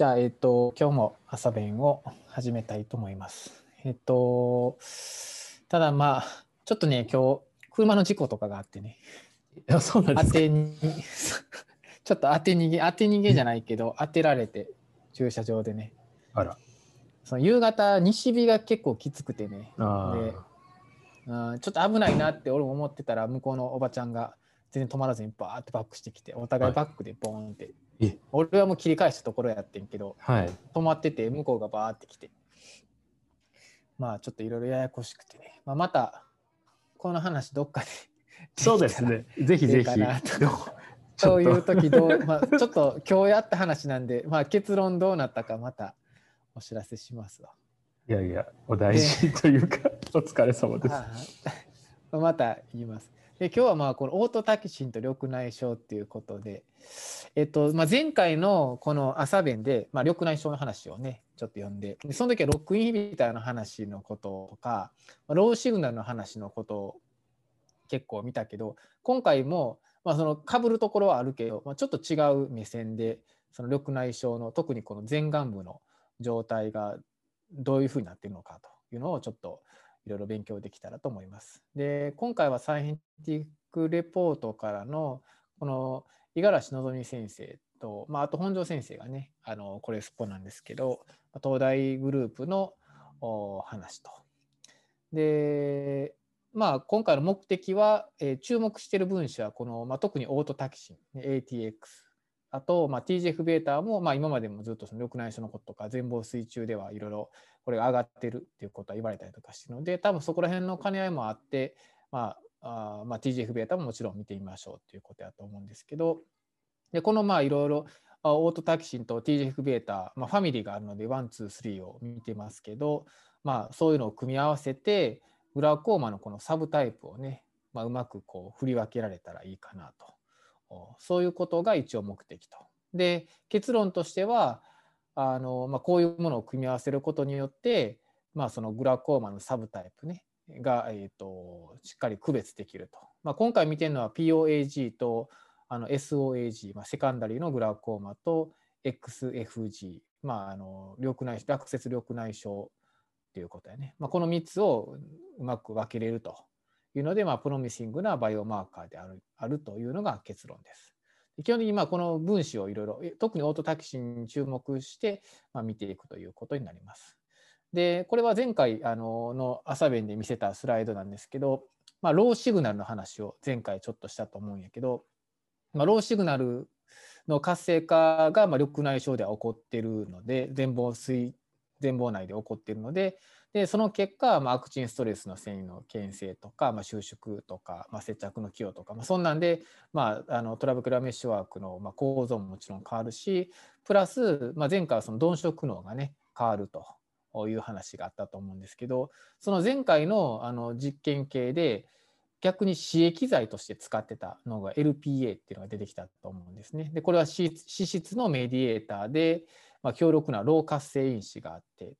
じゃあ、えっ、と、今日も朝弁を始めたいと思います。えっ、と、ただまあ、ちょっとね、今日、車の事故とかがあってね、そうなんですか？当てに、ちょっと当て逃げ、当て逃げじゃないけど、当てられて、駐車場でね、あら。その夕方、西日が結構きつくてね、あでーうんちょっと危ないなって俺も思ってたら、向こうのおばちゃんが全然止まらずにバーってバックしてきて、お互いバックでボーンって、え、俺はもう切り返したところやってんけど、はい。止まってて向こうがバーって来てまあちょっといろいろややこしくてね、まあ、またこの話どっかで そうですね。ぜひぜひ。そういう時どう、まあ、ちょっと今日やった話なんで、まあ、結論どうなったかまたお知らせしますわ。いやいや、お大事というか、お疲れ様です。はいまた言います。で今日はまあこのオートタキシンと緑内障っていうことで、えっとまあ、前回のこの朝弁で、まあ、緑内障の話をねちょっと読んでその時はロックインヒビターの話のこととかローシグナルの話のことを結構見たけど今回も、まあ、その被るところはあるけど、まあ、ちょっと違う目線でその緑内障の特にこの前眼部の状態がどういうふうになっているのかというのをちょっといろいろ勉強できたらと思います。で今回はサイエンティックレポートからのこの五十嵐のぞみ先生と、まあ、あと本庄先生がねあのこれスポなんですけど東大グループの話と。でまあ今回の目的は、えー注目している分子はこの、まあ、特にオートタキシン、ATX あと、まあ、TGF ベータも、まあ、今までもずっとその緑内障のこととか全貌水中ではいろいろこれが上がってるっていうことは言われたりとかしてるので多分そこら辺の兼ね合いもあって、まああまあ、TGF ベータももちろん見てみましょうっていうことやと思うんですけどでこのまあいろいろオートタキシンと TGF ベータ、まあ、ファミリーがあるので123を見てますけど、まあ、そういうのを組み合わせてグラコーマのこのサブタイプをね、まあ、うまくこう振り分けられたらいいかなと。そういうことが一応目的と。で結論としてはあの、まあ、こういうものを組み合わせることによって、まあ、そのグラコーマのサブタイプねが、えー、としっかり区別できると。まあ、今回見てるのは POAG とあの SOAG、まあ、セカンダリーのグラコーマと XFG、まあ、あの緑内落雪緑内障っていうことやね。まあ、この3つをうまく分けれるというので、まあ、プロミシングなバイオマーカーであるあるというのが結論です。で基本的にまあこの分子をいろいろ特にオートタキシンに注目してまあ見ていくということになります。でこれは前回あのの朝弁で見せたスライドなんですけど、まあ、ローシグナルの話を前回ちょっとしたと思うんやけど、まあ、ローシグナルの活性化がまあ緑内障では起こっているので全貌水全貌内で起こっているのででその結果、まあ、アクチンストレスの繊維の牽制とか、まあ、収縮とか、まあ、接着の寄与とか、まあ、そんなんで、まあ、あのトラベクラメッシュワークの、まあ、構造ももちろん変わるしプラス、まあ、前回はその鈍色機能がね変わるという話があったと思うんですけどその前回のあの実験系で逆に刺激剤として使ってたのが LPA っていうのが出てきたと思うんですね。でこれは脂質のメディエーターで、まあ、強力なロー活性因子があって。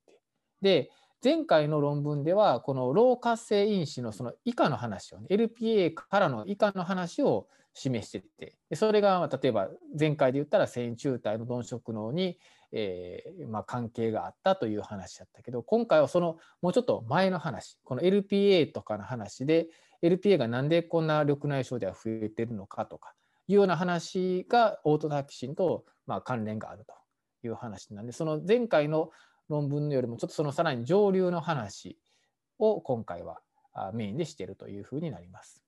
で前回の論文ではこのロー活性因子のその以下の話を、ね、LPA からの以下の話を示してて。それが例えば前回で言ったら繊維中体の鈍色能に、えーまあ、関係があったという話だったけど今回はそのもうちょっと前の話この LPA とかの話で LPA がなんでこんな緑内障では増えてるのかとかいうような話がオートタキシンとまあ関連があると。いう話なんでその前回の論文よりもちょっとそのさらに上流の話を今回はメインでしているというふうになります。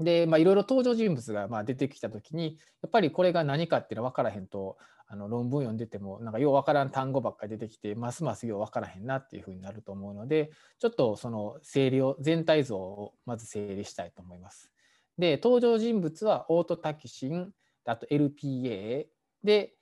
で、いろいろ登場人物がまあ出てきた時にやっぱりこれが何かっていうのは分からへんとあの論文読んでてもなんかよう分からん単語ばっかり出てきてますますよう分からへんなっていうふうになると思うのでちょっとその整理を全体像をまず整理したいと思います。で登場人物はオートタキシンあと LPA で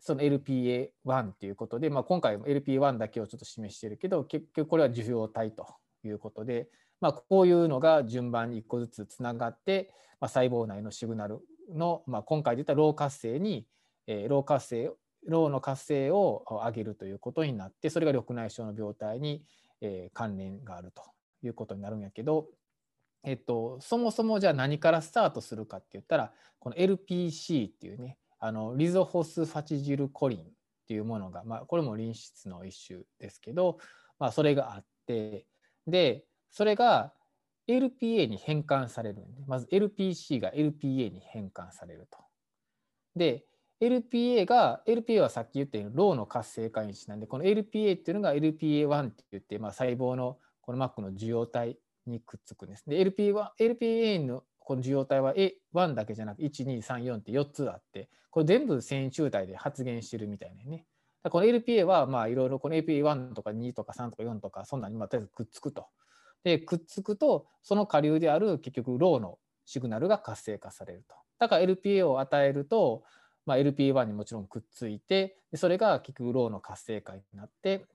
その LPA1 っていうことで、まあ、今回も LPA1 だけをちょっと示してるけど結局これは受容体ということで、まあ、こういうのが順番に1個ずつつながって、まあ、細胞内のシグナルの、まあ、今回で言ったロー活性に、えー、活性ローの活性を上げるということになってそれが緑内障の病態に、えー、関連があるということになるんやけど、えっと、そもそもじゃあ何からスタートするかって言ったらこの LPC っていうねあのリゾホスファチジルコリンっていうものが、まあ、これもリン質の一種ですけど、まあ、それがあってでそれが LPA に変換されるんでまず LPC が LPA に変換されると。で LPA が LPA はさっき言ったようにローの活性化因子なんでこの LPA っていうのが LPA1 って言って、まあ、細胞のこの Mac の受容体にくっつくんです。で LPA, LPA のこの受容体は A1 だけじゃなく1234って4つあってこれ全部繊維中体で発現してるみたいなね。この LPA はまあいろいろこの LPA1 とか2とか3とか4とかそんなにまあとりあえずくっつくと。でくっつくとその下流である結局ローのシグナルが活性化されると。だから LPA を与えると、まあ、LPA1 にもちろんくっついてそれが結局ローの活性化になって、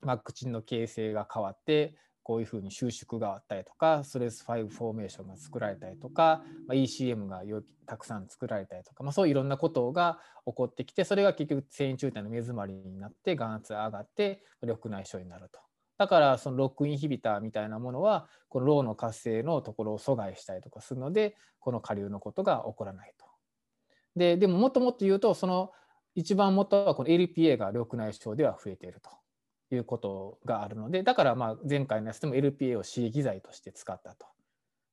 まあ、口の形成が変わってこういうふうに収縮があったりとかストレス5フォーメーションが作られたりとか、まあ、ECM がよたくさん作られたりとか、まあ、そういういろんなことが起こってきてそれが結局繊維中体の目詰まりになって眼圧が上がって緑内障になると。だからそのロックインヒビターみたいなものはこのローの活性のところを阻害したりとかするのでこの下流のことが起こらないと。ででももっともっと言うとその一番元はこの LPA が緑内障では増えていると。いうことがあるのでだからまあ前回のやつでも LPA を刺激剤として使ったと、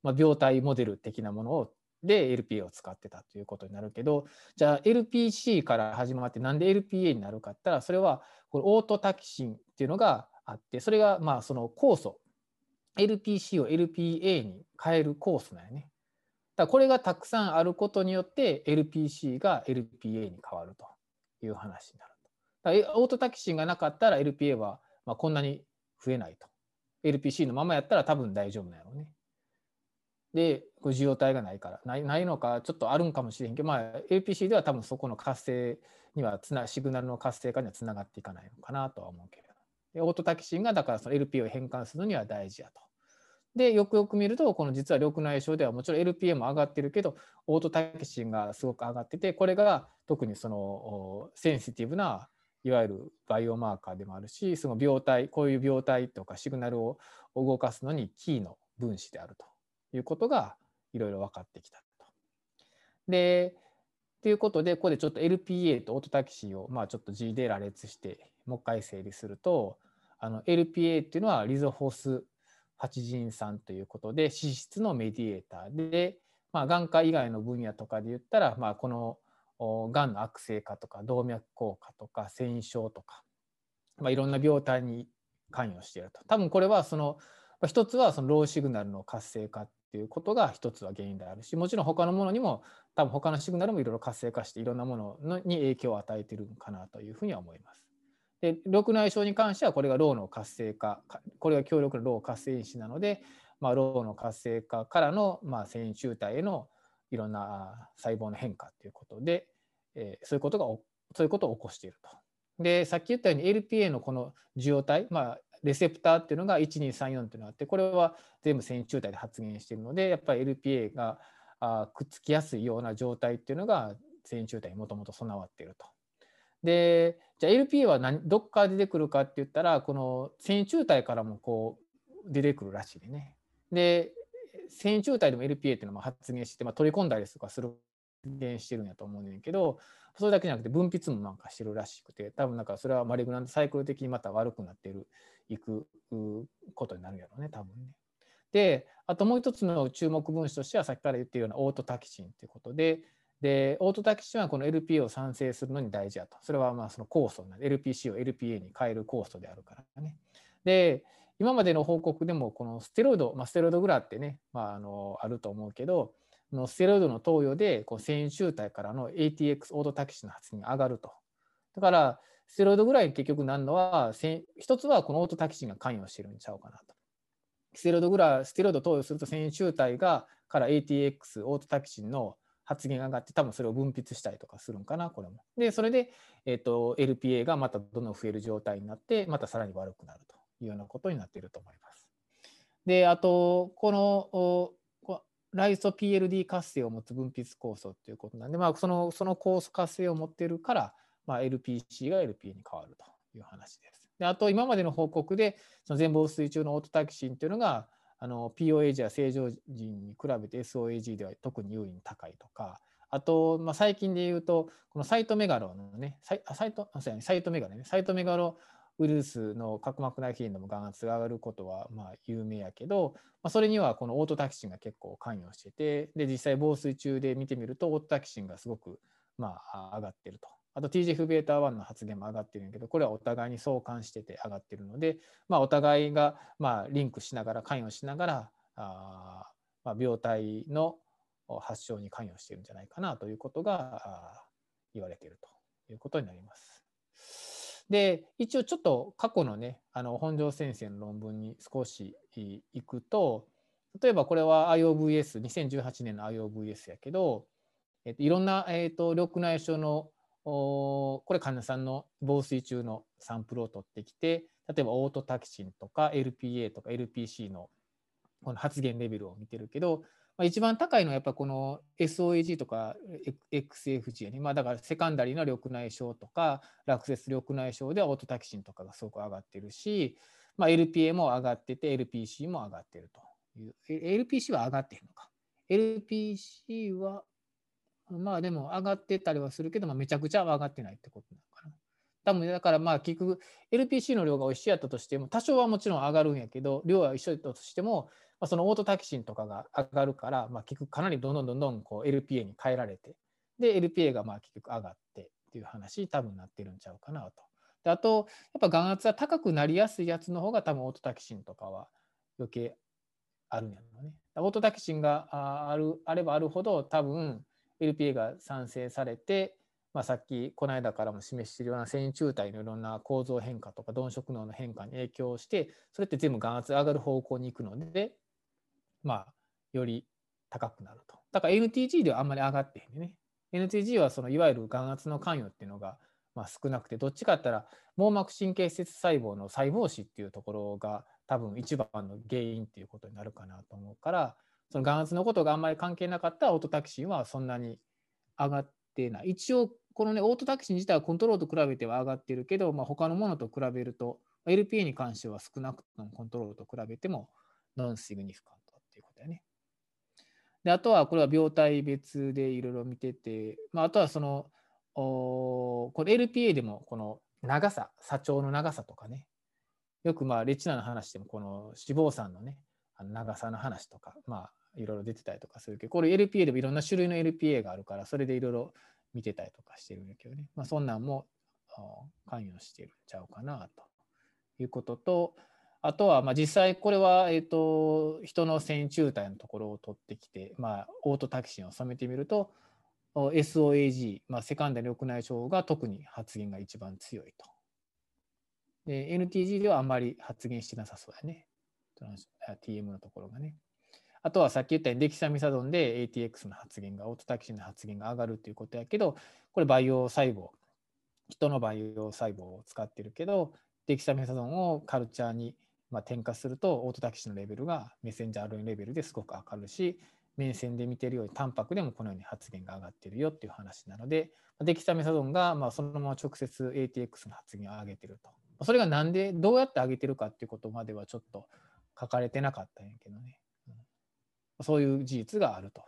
まあ、病態モデル的なものをで LPA を使ってたということになるけどじゃあ LPC から始まってなんで LPA になるかって言ったらそれはこれオートタキシンっていうのがあってそれがまあその酵素 LPC を LPA に変える酵素なんよね。だこれがたくさんあることによって LPC が LPA に変わるという話になる。オートタキシンがなかったら LPA はまあこんなに増えないと。LPC のままやったら多分大丈夫なのね。で、受容体がないからない、ないのか、ちょっとあるんかもしれんけど、まあ、LPC では多分そこの活性にはつな、シグナルの活性化にはつながっていかないのかなとは思うけれど。でオートタキシンがだからその LPA を変換するのには大事やと。で、よくよく見ると、この実は緑内障ではもちろん LPA も上がってるけど、オートタキシンがすごく上がってて、これが特にそのセンシティブないわゆるバイオマーカーでもあるしその病態こういう病態とかシグナルを動かすのにキーの分子であるということがいろいろ分かってきたと。でということでここでちょっと LPA とオートタキシンをまあちょっと G で羅列してもう一回整理するとあの LPA っていうのはリゾフォスハチジン酸ということで脂質のメディエーターで、まあ、眼科以外の分野とかで言ったら、まあ、このがんの悪性化とか動脈硬化とか線維症とか、まあ、いろんな病態に関与していると多分これはその一つはその Rho シグナルの活性化っていうことが一つは原因であるしもちろん他のものにも多分他のシグナルもいろいろ活性化していろんなものに影響を与えているのかなというふうには思います。で緑内障に関してはこれが Rho の活性化これが強力な Rho 活性因子なので、まあ、 Rho の活性化からの、まあ、線維柱帯へのいろんな細胞の変化ということで、えー、そういうことがそういうことを起こしていると。でさっき言ったように LPA のこの受容体、まあ、レセプターっていうのが1234っていうのがあってこれは全部線虫体で発現しているのでやっぱり LPA があくっつきやすいような状態っていうのが線虫体にもともと備わっていると。でじゃあ LPA は何どっから出てくるかって言ったらこの線虫体からもこう出てくるらしいでね。で線虫体でも LPA っていうのも発現して、まあ、取り込んだりとかする現してるんやと思うねんけどそれだけじゃなくて分泌もなんかしてるらしくて多分なんかそれはマリグナントサイクル的にまた悪くなってるいくことになるやろうね多分ね。であともう一つの注目分子としてはさっきから言ってるようなオートタキシンということででオートタキシンはこの LPA を産生するのに大事だとそれはまあその酵素な LPC を LPA に変える酵素であるからね。で今までの報告でもこのステロイド、まあ、ステロイドグラってね、まあ、あのあると思うけどのステロイドの投与でこう繊維集体からの ATX オートタキシンの発現が上がると。だからステロイドぐらい結局なるのは一つはこのオートタキシンが関与してるんちゃうかなと。ステロイドぐらいステロイド投与すると繊維集体がから ATX オートタキシンの発現が上がって多分それを分泌したりとかするんかなこれも。でそれで、えーと、LPA がまたどんどん増える状態になってまたさらに悪くなるというようなことになっていると思います。であとこのライソ PLD 活性を持つ分泌酵素っていうことなんで、まあ、そのその酵素活性を持っているから、まあ、LPC が LPA に変わるという話です。であと今までの報告でその全房水中のオートタキシンっていうのがあの POAG や正常人に比べて SOAG では特に優位に高いとかあと、まあ、最近で言うと、このサイトメガロのね、サイサイト、サイトメガロね、サイトメガロウイルスの角膜内頻度も眼圧が上がることはまあ有名やけど、まあ、それにはこのオートタキシンが結構関与してて、で、実際防水中で見てみると、オートタキシンがすごくまあ上がってると。あと TGF-β1 の発現も上がってるんやけど、これはお互いに相関してて上がってるので、まあ、お互いがまあリンクしながら、関与しながら、あまあ、病態の発症に関与してるんじゃないかなということが言われているということになります。で一応ちょっと過去のねあの本庄先生の論文に少しいくと例えばこれは IOVS2018 年の IOVS やけど、えっと、いろんな、えっと、緑内障のこれ患者さんの防水中のサンプルを取ってきて例えばオートタキシンとか LPA とか LPC のこの発現レベルを見てるけどまあ、一番高いのはやっぱこの SOAG とか XFG やね、まあ、だからセカンダリーの緑内障とか落雪緑内障ではオートタキシンとかがすごく上がってるし、まあ、LPA も上がってて LPC も上がってるという。LPC は上がってるのか。LPC はまあでも上がってたりはするけど、まあ、めちゃくちゃ上がってないってことなのかな。多分だからまあ結局 LPC の量が一緒やったとしても多少はもちろん上がるんやけど量は一緒だとしてもまあ、そのオートタキシンとかが上がるから、まあ、結局かなりどんどんどんどんこう LPA に変えられてで LPA がまあ結局上がってっていう話多分なってるんちゃうかなと。であとやっぱ眼圧は高くなりやすいやつの方が多分オートタキシンとかは余計あるんやろね。オートタキシンがあるあればあるほど多分 LPA が産生されて、まあ、さっきこの間からも示しているような線維中体のいろんな構造変化とか鈍色能の変化に影響してそれって全部眼圧上がる方向に行くのでまあ、より高くなると。だから NTG ではあんまり上がってへんでね。NTG はそのいわゆる眼圧の関与っていうのがまあ少なくて、どっちかって言ったら網膜神経節細胞の細胞死っていうところが多分一番の原因っていうことになるかなと思うから、その眼圧のことがあんまり関係なかったオートタキシンはそんなに上がってない。一応、このね、オートタキシン自体はコントロールと比べては上がってるけど、まあ、他のものと比べると、LPA に関しては少なくともコントロールと比べてもノンシグニフィカンということだよね。であとはこれは病態別でいろいろ見てて、まあ、あとはそのおこれ LPA でもこの長さ砂長の長さとかねよくまあレチナの話でもこの脂肪酸のねあの長さの話とかまあいろいろ出てたりとかするけどこれ LPA でもいろんな種類の LPA があるからそれでいろいろ見てたりとかしてるんだけどね、まあ、そんなんも関与してるんちゃうかなということとあとは、まあ、実際これは、えーと、人の線虫体のところを取ってきて、まあ、オートタキシンを染めてみると SOAG、まあ、セカンダリ緑内障が特に発現が一番強いと。NTG ではあんまり発現してなさそうだね。TM のところがね。あとはさっき言ったようにデキサミサドンで ATX の発現が、オートタキシンの発現が上がるということやけど、これ培養細胞、人の培養細胞を使ってるけど、デキサミサドンをカルチャーにまあ、添加するとオートタキシのレベルがメッセンジャー RNA レベルですごく上がるし面線で見てるようにタンパクでもこのように発現が上がってるよっていう話なのでデキサメサドンがまあそのまま直接 ATX の発現を上げてると。それがなんでどうやって上げてるかっていうことまではちょっと書かれてなかったんやけどね、うん、そういう事実があると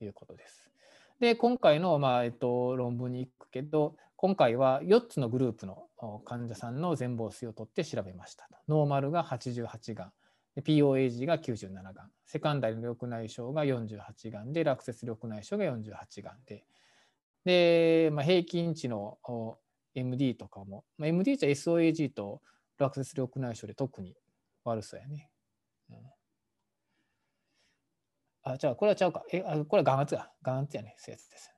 いうことです。で今回の、まあえっと、論文に行くけど今回は4つのグループの患者さんの全房水を取って調べましたノーマルが88がん POAG が97がんセカンダリの緑内障が48がんで落雪緑内障が48がんでで、まあ、平均値の MD とかも、まあ、MD 値は SOAG と落雪緑内障で特に悪そうやね。あ、じゃあこれはちゃうか。え、あこれは眼圧や。眼圧やね。そうやつです。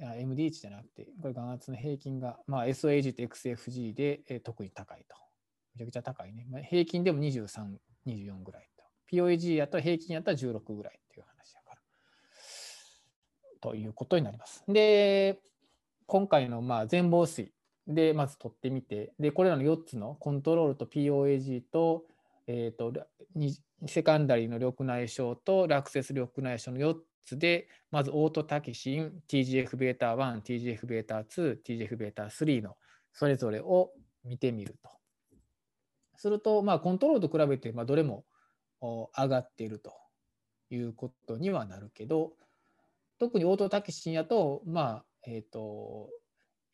MD 値じゃなくて、これ眼圧の平均が、まあ、SOAG と XFG で、え特に高いと。めちゃくちゃ高いね。まあ、平均でも23、24ぐらいと。POAG やと平均やったら16ぐらいっていう話だから。ということになります。で、今回のまあ全房水でまず取ってみて、で、これらの4つのコントロールと POAG と、えーと、セカンダリーの緑内障と落雪緑内障の4つで、まずオートタキシン、TGF-β1、TGF-β2、TGF-β3 のそれぞれを見てみると。すると、まあ、コントロールと比べて、まあ、どれも上がっているということにはなるけど、 特にオートタキシンやと、まあ、えっ、と、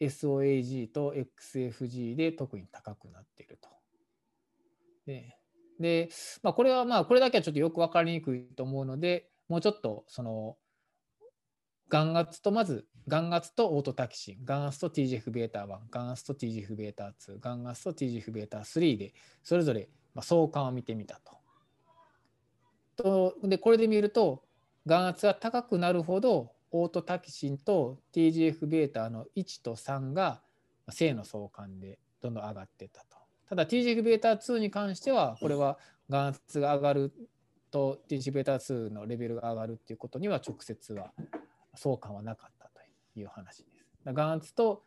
SOAG と XFG で特に高くなっていると。で、でまあ、これはまあ、これだけはちょっとよく分かりにくいと思うので、 もうちょっとその、眼圧とまず、眼圧とオートタキシン、眼圧と TGF-β1、眼圧と TGF-β2、眼圧と TGF-β3 で、それぞれま相関を見てみたと。とで、これで見ると、眼圧が高くなるほど、オートタキシンと TGF-β の1と3が正の相関でどんどん上がっていったと。ただ TGF-β2 に関しては、これは眼圧が上がる と TGF-β2 のレベルが上がるっていうことには直接は相関はなかったという話です。眼圧と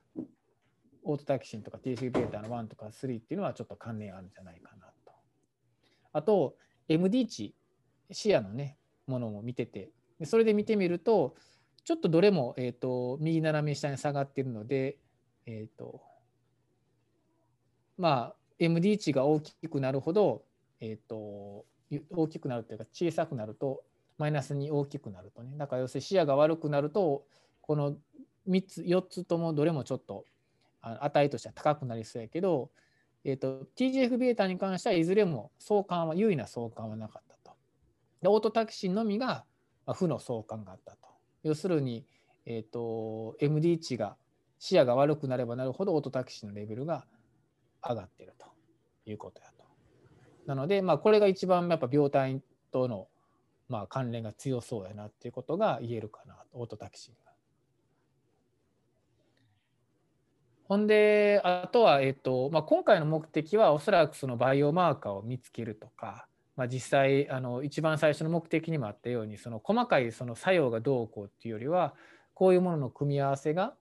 オートタキシンとか TGF-β の1とか3っていうのはちょっと関連あるんじゃないかなと。あと MD 値視野のねものも見ててそれで見てみるとちょっとどれも、えーと、右斜め下に下がっているので、えーとまあ、MD 値が大きくなるほど、えーと、大きくなるというか小さくなるとマイナスに大きくなるとねだから要するに視野が悪くなるとこの3つ4つともどれもちょっと値としては高くなりそうやけど、えーと、TGF-β に関してはいずれも相関は優位な相関はなかったと。でオートタキシンのみが負の相関があったと。要するに、えーと、MD 値が視野が悪くなればなるほどオートタキシンのレベルが上がっているということやと。なので、まあ、これが一番やっぱ病態とのまあ関連が強そうやなっていうことが言えるかなオートタキシンが。ほんであとは、えっとまあ、今回の目的はおそらくそのバイオマーカーを見つけるとか、まあ、実際あの一番最初の目的にもあったようにその細かいその作用がどうこうっていうよりはこういうものの組み合わせが、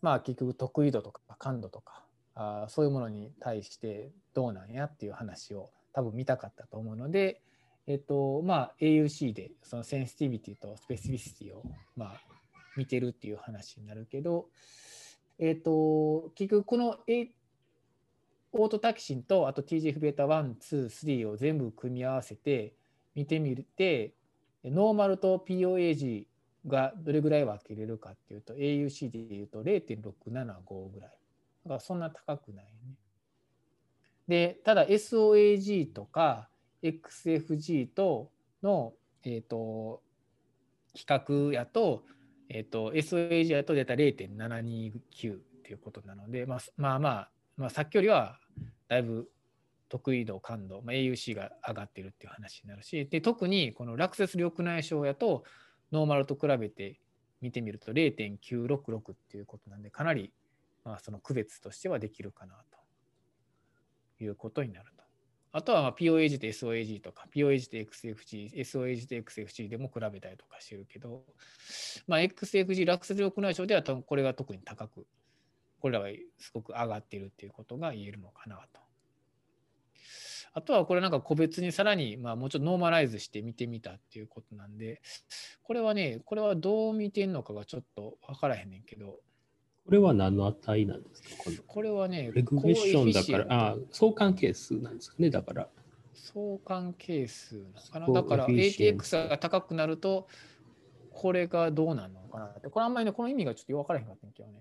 まあ、結局得意度とか感度とかあそういうものに対してどうなんやっていう話を多分見たかったと思うので、えっとまあ、AUC でそのセンシティビティとスペシフィシティを、まあ、見てるっていう話になるけど、えっ、と、結局この、A、オートタキシンとあと TGF-β1、2、3を全部組み合わせて見てみて、ノーマルと POAG がどれぐらい分けれるかっていうと、AUC でいうと0.675ぐらい。だからそんな高くないね。で、ただ SOAG とか XFG との、えーと比較やと、えっ、と、SOAG だと出た0.729っていうことなので、まあ、まあまあ、まあ、さっきよりはだいぶ得意度、感度、まあ、AUC が上がってるっていう話になるし、で特にこの落雪緑内障やとノーマルと比べて見てみると0.966っていうことなんで、かなりまあその区別としてはできるかなと。いうことになると。あとは POAG と SOAG とか、POAG と XFG、SOAG と XFG でも比べたりとかしてるけど、まあ、XFG 落雪力内障ではこれが特に高く、これらがすごく上がっているっていうことが言えるのかなと。あとはこれなんか個別にさらに、まあ、もうちょっとノーマライズして見てみたっていうことなんで、これはね、これはどう見てんのかがちょっと分からへんねんけど、これは何の値なんですか？ここれはね、レグレッションだから、あ相関係数なんですか？ね、だから。相関係数なのかな？だから ATX が高くなると、これがどうなるのかな？って。これあんまりね、この意味がちょっと分からへんかったんけどね。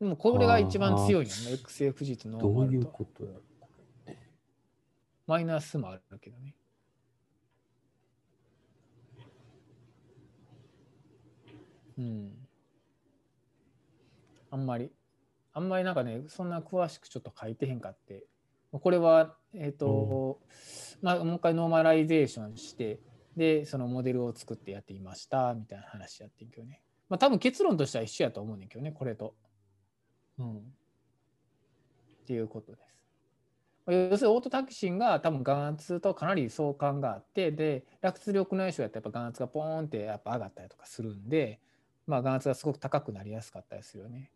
でもこれが一番強いのね、XFG とノーマルと。どういうことやマイナスもあるけどね。うん。あんまり。あんまりなんかね、そんな詳しくちょっと書いてへんかって。これは、えっ、ー、と、うん、まあ、もう一回ノーマライゼーションして、で、そのモデルを作ってやっていましたみたいな話やってんけどね。まあ、多分結論としては一緒やと思うねんけどね、これと。うん。っていうことです。要するにオートタキシンが多分眼圧とかなり相関があってで落出力内障やったらやっぱ眼圧がポーンってやっぱ上がったりとかするんで、まあ、眼圧がすごく高くなりやすかったりするよね。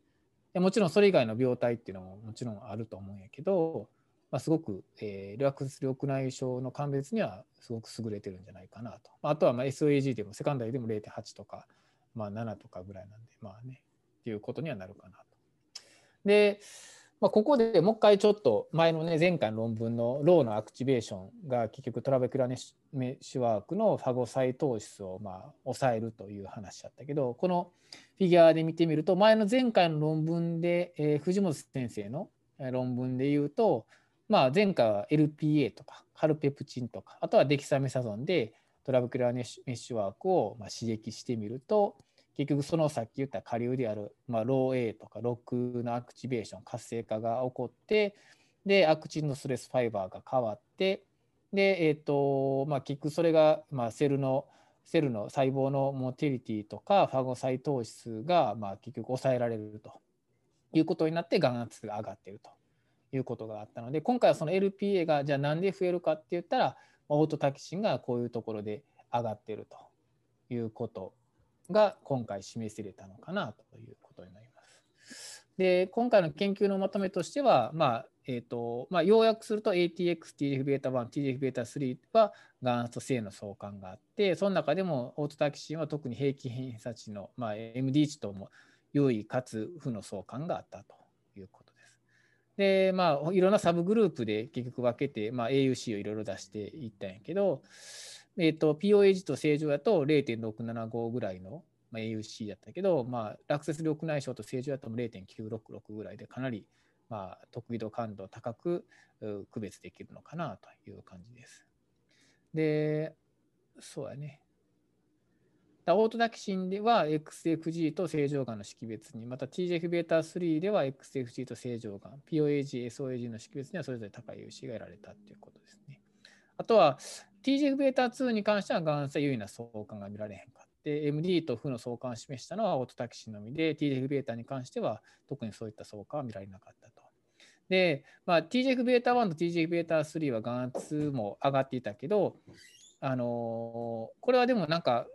もちろんそれ以外の病態っていうのももちろんあると思うんやけど、まあ、すごく、えー、落出緑内障の鑑別にはすごく優れてるんじゃないかなと。あとはまあ SOAG でもセカンダリーでも0.8とか、まあ、7とかぐらいなんで、まあね、っていうことにはなるかなと。で、まあ、ここでもう一回ちょっと前のね前回の論文のローのアクチベーションが結局トラベクラネッシュワークのファゴサイトーシスをまあ抑えるという話だったけどこのフィギュアで見てみると前の前回の論文で、えー、藤本先生の論文で言うと、まあ、前回は LPA とかカルペプチンとかあとはデキサメサゾンでtrabecular meshwork をま刺激してみると結局そのさっき言った下流である、まあ、ロー A とかロックのアクチベーション活性化が起こってでアクチンの stress fiber が変わってで、えーとまあ、結局それが、まあ、 cell の cell の細胞の motility とか phagocytosis が、まあ、結局抑えられるということになって眼圧が上がっているということがあったので今回はその LPA がじゃあなんで増えるかって言ったらオートタキシンがこういうところで上がっているということが今回示せれたのかなということになります。で今回の研究のまとめとしては、まあえーとまあ、要約すると ATX、TGF-β1、TGF-β3 は眼圧と性の相関があって、その中でもオートタキシンは特に平均偏差値の、まあ、MD 値とも良いかつ負の相関があったということです。で、まあ、いろんなサブグループで結局分けて、まあ、AUC をいろいろ出していったんやけど、えーと、POAG と正常だと0.675ぐらいの、まあ、AUC だったけど、まあ、落雪緑内障と正常だと0.966ぐらいでかなり、まあ、特異度感度高く区別できるのかなという感じです。で、そうやね。オートダキシンでは XFG と正常がんの識別に、また TGF-β3 では XFG と正常がん、POAG、SOAG の識別にはそれぞれ高い UC が得られたということですね。あとは TGF-β2 に関しては眼性優位な相関が見られへんかって、MD と負の相関を示したのはオートタキシンのみで、TGF-β に関しては特にそういった相関は見られなかったと。で、まあ、TGF-β1 と TGF-β3 は眼圧も上がっていたけど、あのー、これはでもなんか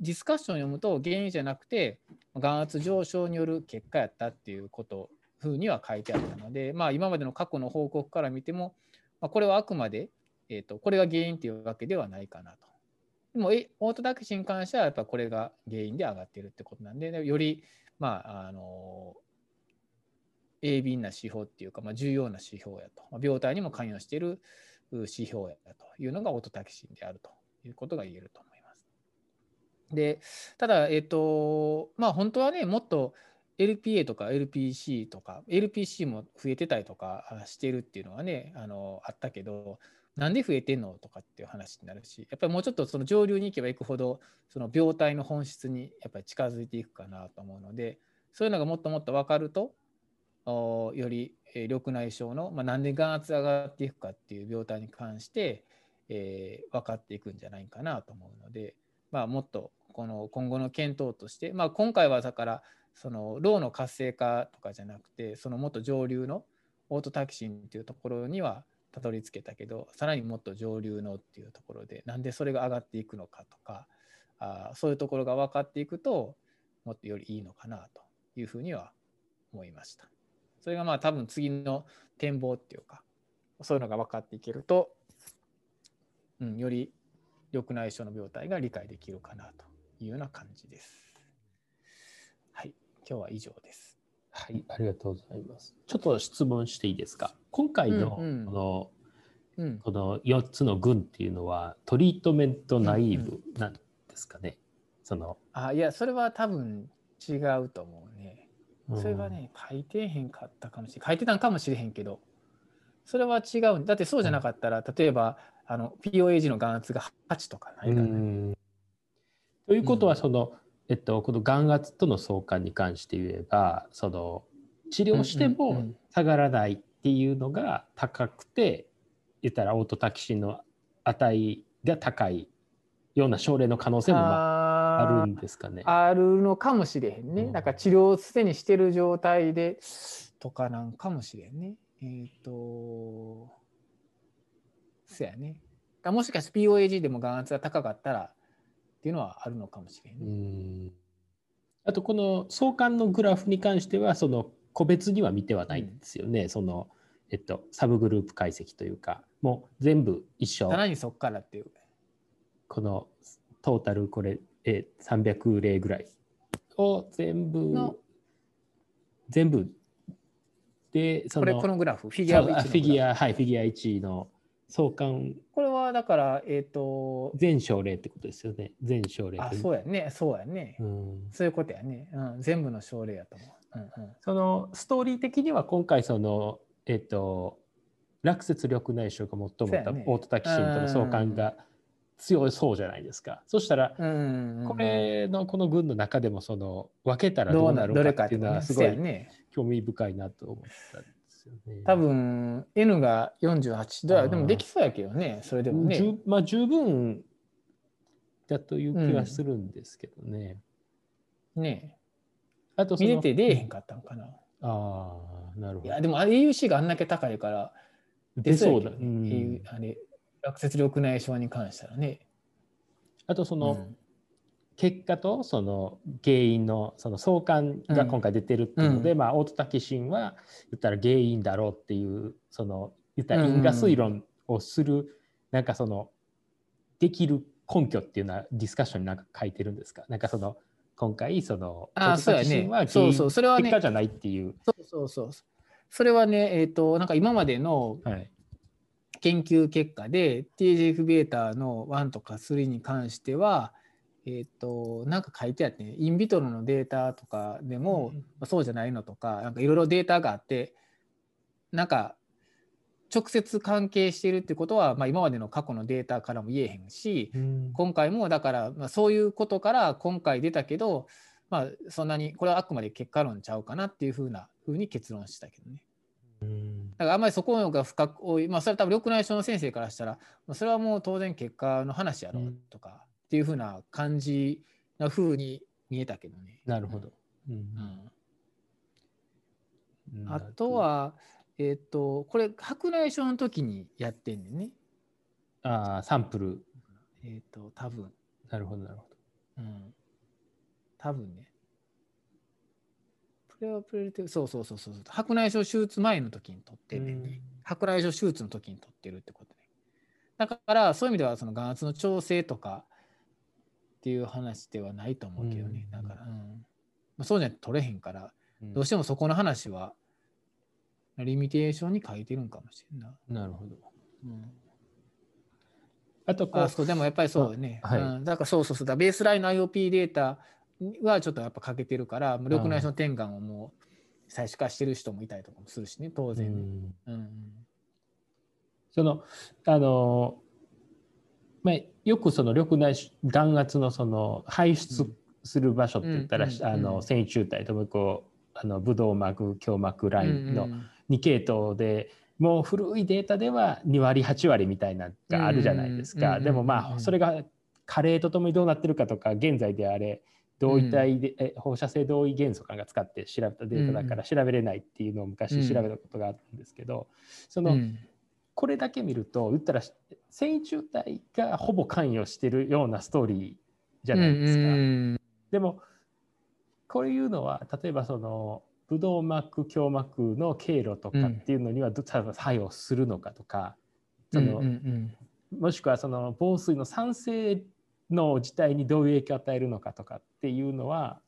ディスカッションを読むと原因じゃなくて眼圧上昇による結果やったっていうことふうには書いてあったので、まあ、今までの過去の報告から見ても、まあ、これはあくまで えーと、これが原因というわけではないかなと。でもオートタクシーに関してはやっぱこれが原因で上がってるってことなんで、より、まあ、あの鋭敏な指標っていうか、まあ、重要な指標やと、まあ、病態にも関与している指標やというのがオートタキシンであるということが言えると思います。で、ただ、えっ、ー、と、まあ本当はね、もっと LPA とか LPC とか、LPC も増えてたりとかしてるっていうのはね、あのあったけど、なんで増えてんの？とかっていう話になるしやっぱりもうちょっとその上流に行けば行くほどその病態の本質にやっぱり近づいていくかなと思うのでそういうのがもっともっと分かるとより緑内障の、まあ、なんで眼圧上がっていくかっていう病態に関して、えー、分かっていくんじゃないかなと思うので、まあ、もっとこの今後の検討として、まあ、今回はだからその脳の活性化とかじゃなくてそのもっと上流のオートタキシンっていうところにはたどり着けたけどさらにもっと上流のっていうところでなんでそれが上がっていくのかとかあそういうところが分かっていくともっとよりいいのかなというふうには思いました。それがまあ多分次の展望っていうかそういうのが分かっていけると、うん、より緑内障の病態が理解できるかなというような感じです。はい、今日は以上です。はい、ありがとうございます。ちょっと質問していいですか？今回のこの、うんうん、この4つの群っていうのはトリートメントナイーブなんですかね？うんうん、そのあいやそれは多分違うと思うね。それはね、書いてへんかったかもしれ書いてたんかもしれへんけどそれは違うだってそうじゃなかったら、例えばあの POAG の眼圧が8とかないからね。ということはその、えっと、この眼圧との相関に関して言えばその治療しても下がらないっていうのが高くて言ったらオートタキシンの値が高いような症例の可能性もあるんですかね。あるのかもしれへんね。だから治療をすでにしてる状態でとかなんかもしれんね。えっ、ー、と、そやね。もしかして POAG でも眼圧が高かったらっていうのはあるのかもしれんね。んあとこの相関のグラフに関してはその個別には見てはないんですよね。うん、そのえっとサブグループ解析というかもう全部一緒。さらにそっからっていう。このトータルこれえ300例ぐらいを全部全部で、そこれこのグラフ、フィギュア1そうあフィギュア、はい、フィギュア1の相関これはだから、えっ、と、全症例ってことですよね。全症例。あ、そうやね、そうやね。うんそういうことやね。うん、全部の症例やと思う。うんうんそのストーリー的には今回そのえっと落雪緑内障が最もねオートタキシンとの相関が強いそうじゃないですか。そしたらうんうんうんこれのこの群の中でもその分けたらどどううなるかかっていうのはすごい。興味深いなと思ったんですよね。多分 N が48度あーでもできそうやけどね、それでもね。十まあ十分だという気はするんですけどね。ねあと見れて出えへんかったんかな。ああなるほどいや、。でも AUC があんだけ高いから、出そうだ。ね。うんあれ、落雪緑内障に関したらね。あとその、うん結果とその原因のその相関が今回出てるっていうので、うんまあオートタキシンは言ったら原因だろうっていうその言ったら因果推論をするなんかそのできる根拠っていうのはディスカッションになんか書いてるんですか？なんかその今回そのあーオートタキシンは原そうやね因そうそうそれはね結果じゃないっていう。そうそうそう。それはね、えっ、と、なんか今までのはい研究結果で TGF-β の1とか3に関しては、えっ、と、なんか書いてあって、ね、インビトロのデータとかでも、まあそうじゃないのとか、なんかいろいろデータがあって、なんか直接関係しているってことは、まあ、今までの過去のデータからも言えへんし、うん。今回もだから、まあ、そういうことから今回出たけど、まあ、そんなにこれはあくまで結果論ちゃうかなっていうふうなふうに結論したけどね。うん。だからあんまりそこが深く多い、まあ、それは多分緑内障の先生からしたら、まあ、それはもう当然結果の話やろうんとかっていうふうな感じなふうに見えたけどね。なるほど。うんうんうんあとは、えっ、と、これ白内障の時にやってんねんね。あーサンプルえっ、と、多分。なるほどなるほど。うん。多分ね。プレオプレルテそうそうそうそう。白内障手術前の時に取ってんねんね。うん白内障手術の時に取ってるってことね。だから、そういう意味では、その眼圧の調整とかっていう話ではないと思うけどね。うん。だから、うん。まあ、そうじゃないと取れへんから、うん。どうしてもそこの話は、リミテーションに書いてるんかもしれんな。なるほど。うん。あとこうあそうでもやっぱりそうね、あはい。うん、だからそうそうそう。だベースラインの IOP データはちょっとやっぱ欠けてるから無緑内障の点眼をもう最初からしてる人もいたりとかもするしね当う然ね、ん。うん。そのあのまあ、よくその緑内眼圧のその排出する場所って言ったら、うんうんあのうん。線虫体ともうこうあのブドウ膜胸膜ラインのうんうん。2系統で、もう古いデータでは2割8割みたいなのがあるじゃないですか、うんでもまうんあそれが加齢とともにどうなってるかとか現在であれ同位体で、え放射性同位元素間が使って調べたデータだから調べれないっていうのを昔調べたことがあったんですけど、その、うんこれだけ見ると言ったら線虫体がほぼ関与してるようなストーリーじゃないですか。うんでもこういうのは例えばそのブドウ膜胸膜の経路とかっていうのにはど多分作用するのかとか、そのうんうんもしくはその防水の酸性の自体にどういう影響を与えるのかとかっていうのは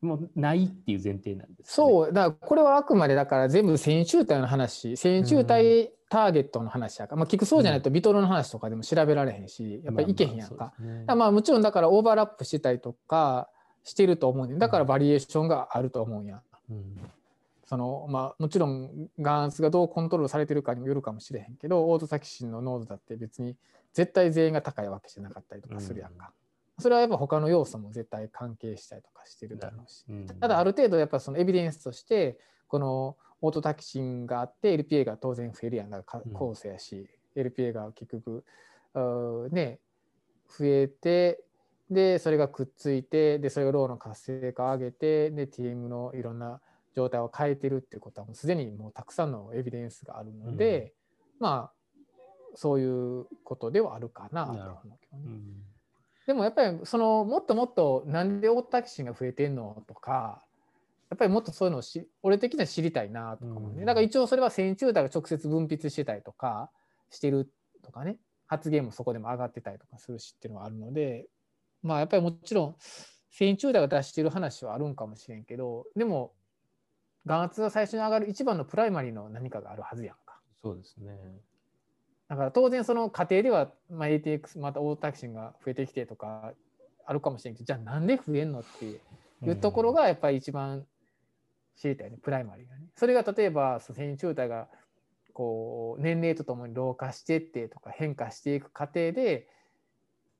もうないっていう前提なんです、ね。そう。だからこれはあくまでだから全部線虫体の話。線虫体ターゲットの話やから、まあ、聞くそうじゃないとビトロの話とかでも調べられへんしやっぱりいけへんやんか。まあまあもちろんだからオーバーラップしてたりとかしてると思うねんだからバリエーションがあると思うんや。うんそのまあもちろん眼圧がどうコントロールされてるかにもよるかもしれへんけどオートタキシンの濃度だって別に絶対全員が高いわけじゃなかったりとかするやんか。それはやっぱ他の要素も絶対関係したりとかしてるだろうし。うんただある程度やっぱそのエビデンスとしてこのオートタキシンがあって LPA が当然増えるやん。だか構成やし、LPA が結局ね増えてでそれがくっついてでそれがローの活性化を上げてで TM のいろんな状態を変えてるっていうことはもうすでにもうたくさんのエビデンスがあるので、まあそういうことではあるかなと思うけどね。うん。でもやっぱりそのもっともっとなんでオートタキシンが増えてんのとかやっぱりもっとそういうのをし俺的には知りたいなとか思うね、うんだから一応それは線虫体が直接分泌してたりとかしてるとかね発言もそこでも上がってたりとかするしっていうのはあるのでまあやっぱりもちろん線虫体が出してる話はあるんかもしれんけどでも眼圧が最初に上がる一番のプライマリーの何かがあるはずやんか。そうですね。だから当然その過程では、まあ、ATX またオータキシンが増えてきてとかあるかもしれんけどじゃあなんで増えんのっていうところがやっぱり一番知りたいね、プライマリーがね。それが例えばその線虫体がこう年齢とともに老化してってとか変化していく過程で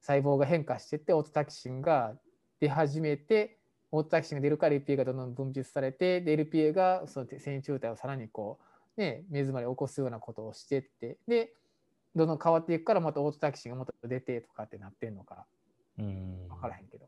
細胞が変化してってオートタキシンが出始めてオートタキシンが出るから LPA がどんどん分泌されてで LPA がその線虫体をさらにこうね目詰まりを起こすようなことをしてってでどんどん変わっていくからまたオートタキシンがもっと出てとかってなってんのかうん分からへんけど。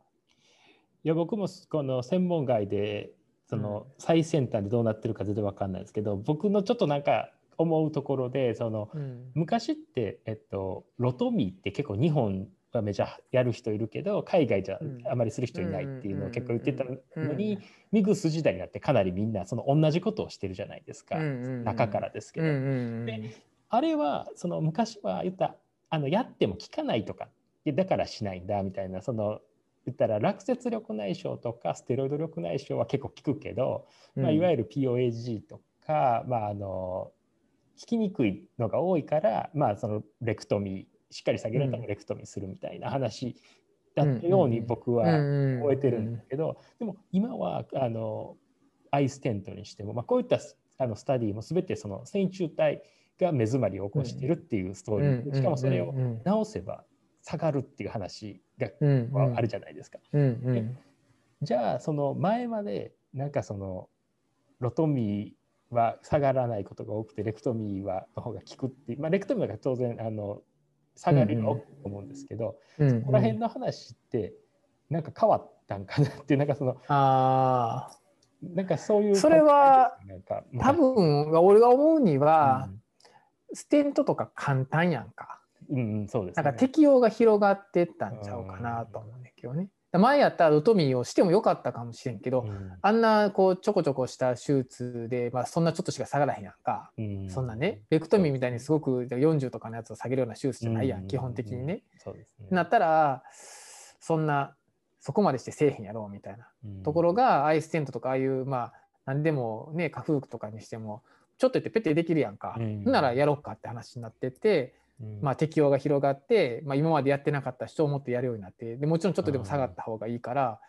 いや僕もこの専門外でその最先端でどうなってるか全然分かんないですけど、僕のちょっとなんか思うところでそのうん。昔って、えっと、ロトミーって結構日本はめちゃやる人いるけど海外じゃうん。あまりする人いないっていうのを結構言ってたのうんにミグス時代になってかなりみんなその同じことをしてるじゃないですか、うん中からですけど、であれはその昔は言ったあのやっても効かないとか。でだからしないんだみたいなその言ったら落雪緑内障とかステロイド緑内障は結構効くけど、まあ、いわゆる POAG とか、まあ、あの効きにくいのが多いから、まあ、そのレクトミーしっかり下げられたらレクトミーするみたいな話だったように僕は覚えてるんですけど、でも今はあのアイステントにしても、まあ、こういったあのスタディも全てその線虫体が目詰まりを起こしているっていうストーリーで、しかもそれを直せば下がるっていう話があるじゃないですか。うんうん。じゃあその前までなんかそのロトミーは下がらないことが多くてレクトミーはの方が効くっていう、まあ、レクトミーが当然あの下がるのは多いと思うんですけど、うんそこら辺の話ってなんか変わったんかなっていうなんかそのああなんかそういうそれは多分俺が思うには、ステントとか簡単やんか。うん、うん、そうです、ね、なんか適用が広がってったんちゃうかなと思うんだけどね。前やったらロトミーをしてもよかったかもしれんけど、うんあんなこうちょこちょこした手術で、まあ、そんなちょっとしか下がらへんやんか。うんそんなね、ベクトミーみたいにすごく40とかのやつを下げるような手術じゃないやん、うん基本的にね。そうですねなったら、そんな、そこまでしてせえへんやろうみたいなうんところが、アイステントとかああいう、まあ、何でもね、下腹とかにしても、ちょっと言ってペッてできるやんか。うんならやろうかって話になってって、うんまあ、適用が広がって、まあ、今までやってなかった人をもっとやるようになってでもちろんちょっとでも下がった方がいいから、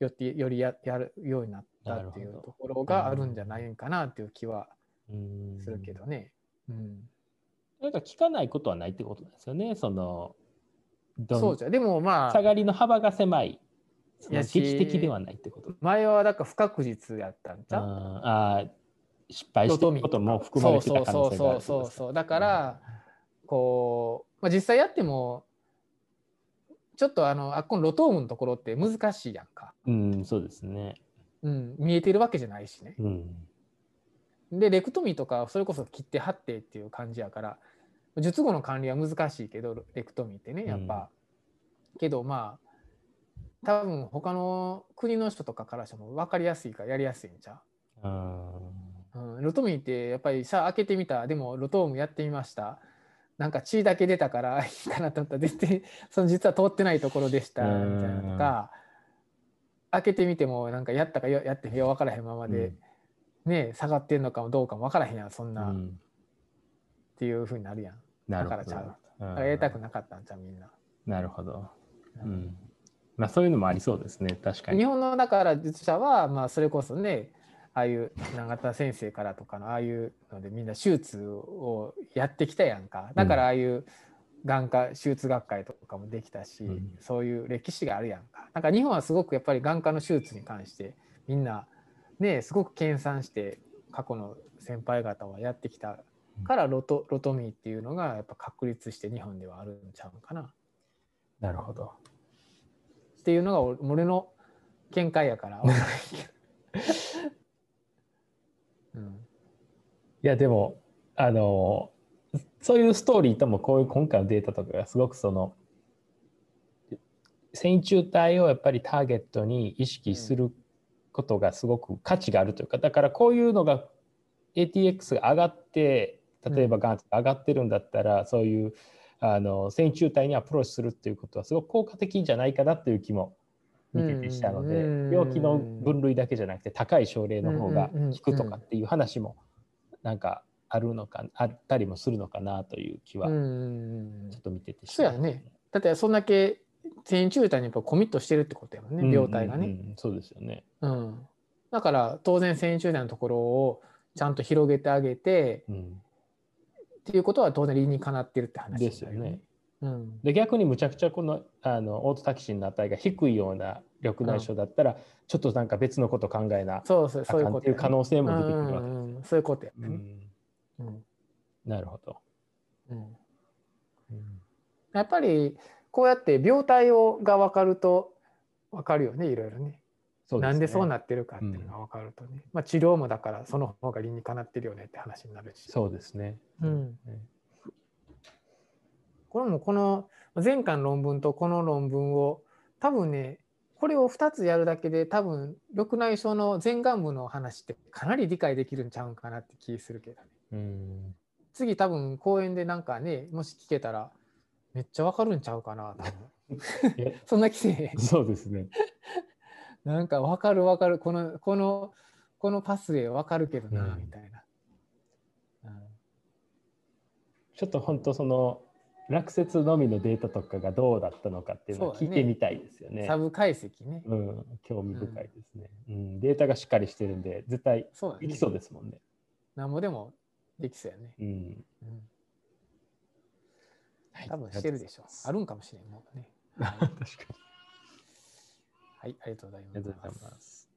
よってよりややるようになったっていうところがあるんじゃないかなっていう気はうんするけどね。うんなんか効かないことはないってことですよね。そのそうじゃんでもまあ下がりの幅が狭い。やし劇的ではないってこと。前はだから不確実やったんじゃん。あー失敗してることも含まれてた可能性があるそうそうそうですかそうだから、こう、まあ、実際やってもちょっとあのあっこのロトームのところって難しいやんか、うん、そうですね。うん、見えてるわけじゃないしね。うん。でレクトミーとかそれこそ切って貼ってっていう感じやから術後の管理は難しいけどレクトミーってねやっぱ、けどまあ多分他の国の人とかからしても分かりやすいからやりやすいんちゃあう、うん、ロトミーってやっぱりさ開けてみた。でもロトームやってみましたなんか血だけ出たから いいかなと思ったら絶対 その実は通ってないところでしたみたいなのが開けてみてもなんかやったかややってよ分からへんままーで、ね下がってんのかもどうかも分からへんやんそんな、っうんていうふうになるやん。だからちゃううんだからやりたくなかったんじゃうみんな。なるほど。うん。まあそういうのもありそうですね。確か日に。本のだから術者は、まあ、それこそねああいう永田先生からとかのああいうのでみんな手術をやってきたやんか。だからああいう眼科手術学会とかもできたし、うん。そういう歴史があるやんか。なんか日本はすごくやっぱり眼科の手術に関してみんなねすごく研鑽して過去の先輩方はやってきたからロトロトミーっていうのがやっぱ確立して日本ではあるんちゃうかな。なるほど。っていうのが俺俺の見解やから 分からへんけどうんいやでもあのそういうストーリーともこういう今回のデータとかがすごくその線虫体をやっぱりターゲットに意識することがすごく価値があるというかだからこういうのが ATX が上がって例えばがん。が上がってるんだったら、そういうあの線虫体にアプローチするっていうことはすごく効果的じゃないかなっていう気も見ててしたので、うん病気の分類だけじゃなくて高い症例の方がうんうんうん。効くとかっていう話もなんかあるのかあったりもするのかなという気はうんちょっと見ててしそうやね。だってそんだけ線虫体にやっぱコミットしてるってことやもんね、病態がね、うん。うんうんそうですよね。うん。だから当然線虫体のところをちゃんと広げてあげてうん。っていうことは当然理にかなってるって話ですよね。うん、で逆にむちゃくちゃこのあのオートタキシンの値が低いような緑内障だったら、ちょっとなんか別のこと考えなそうそうあそういうことやね。かんっていう可能性も出てくるわけです。うんうんそういうことやね、うん。うん。なるほど。うん。うん。やっぱりこうやって病態をが分かると分かるよねいろいろね。そうなんでそうなっってるかっていうのが分かるとね、まあ、治療もだからその方が理にかなってるよねって話になるし。そうですね。うん。ねこれもこの前回の論文とこの論文を多分ねこれを2つやるだけで多分緑内障の前眼部の話ってかなり理解できるんちゃうんかなって気するけどね。うん。次多分講演でなんかねもし聞けたらめっちゃわかるんちゃうかな多分 え？そんな気せえへん。そうですね。なんかわかるわかる。このこのこのパスウェイわかるけどな、うん。みたいな、うん。ちょっと本当その落雪のみのデータとかがどうだったのかっていうのを聞いてみたいですよね。サブ解析ね、うん、興味深いですね、うん。データがしっかりしてるんで、絶対そうだね。いきそうですもんね。なんぼでもできそうやね、うん。うん、はい。多分してるでしょう。あるんかもしれんもうね。確かに。はい。ありがとうございます。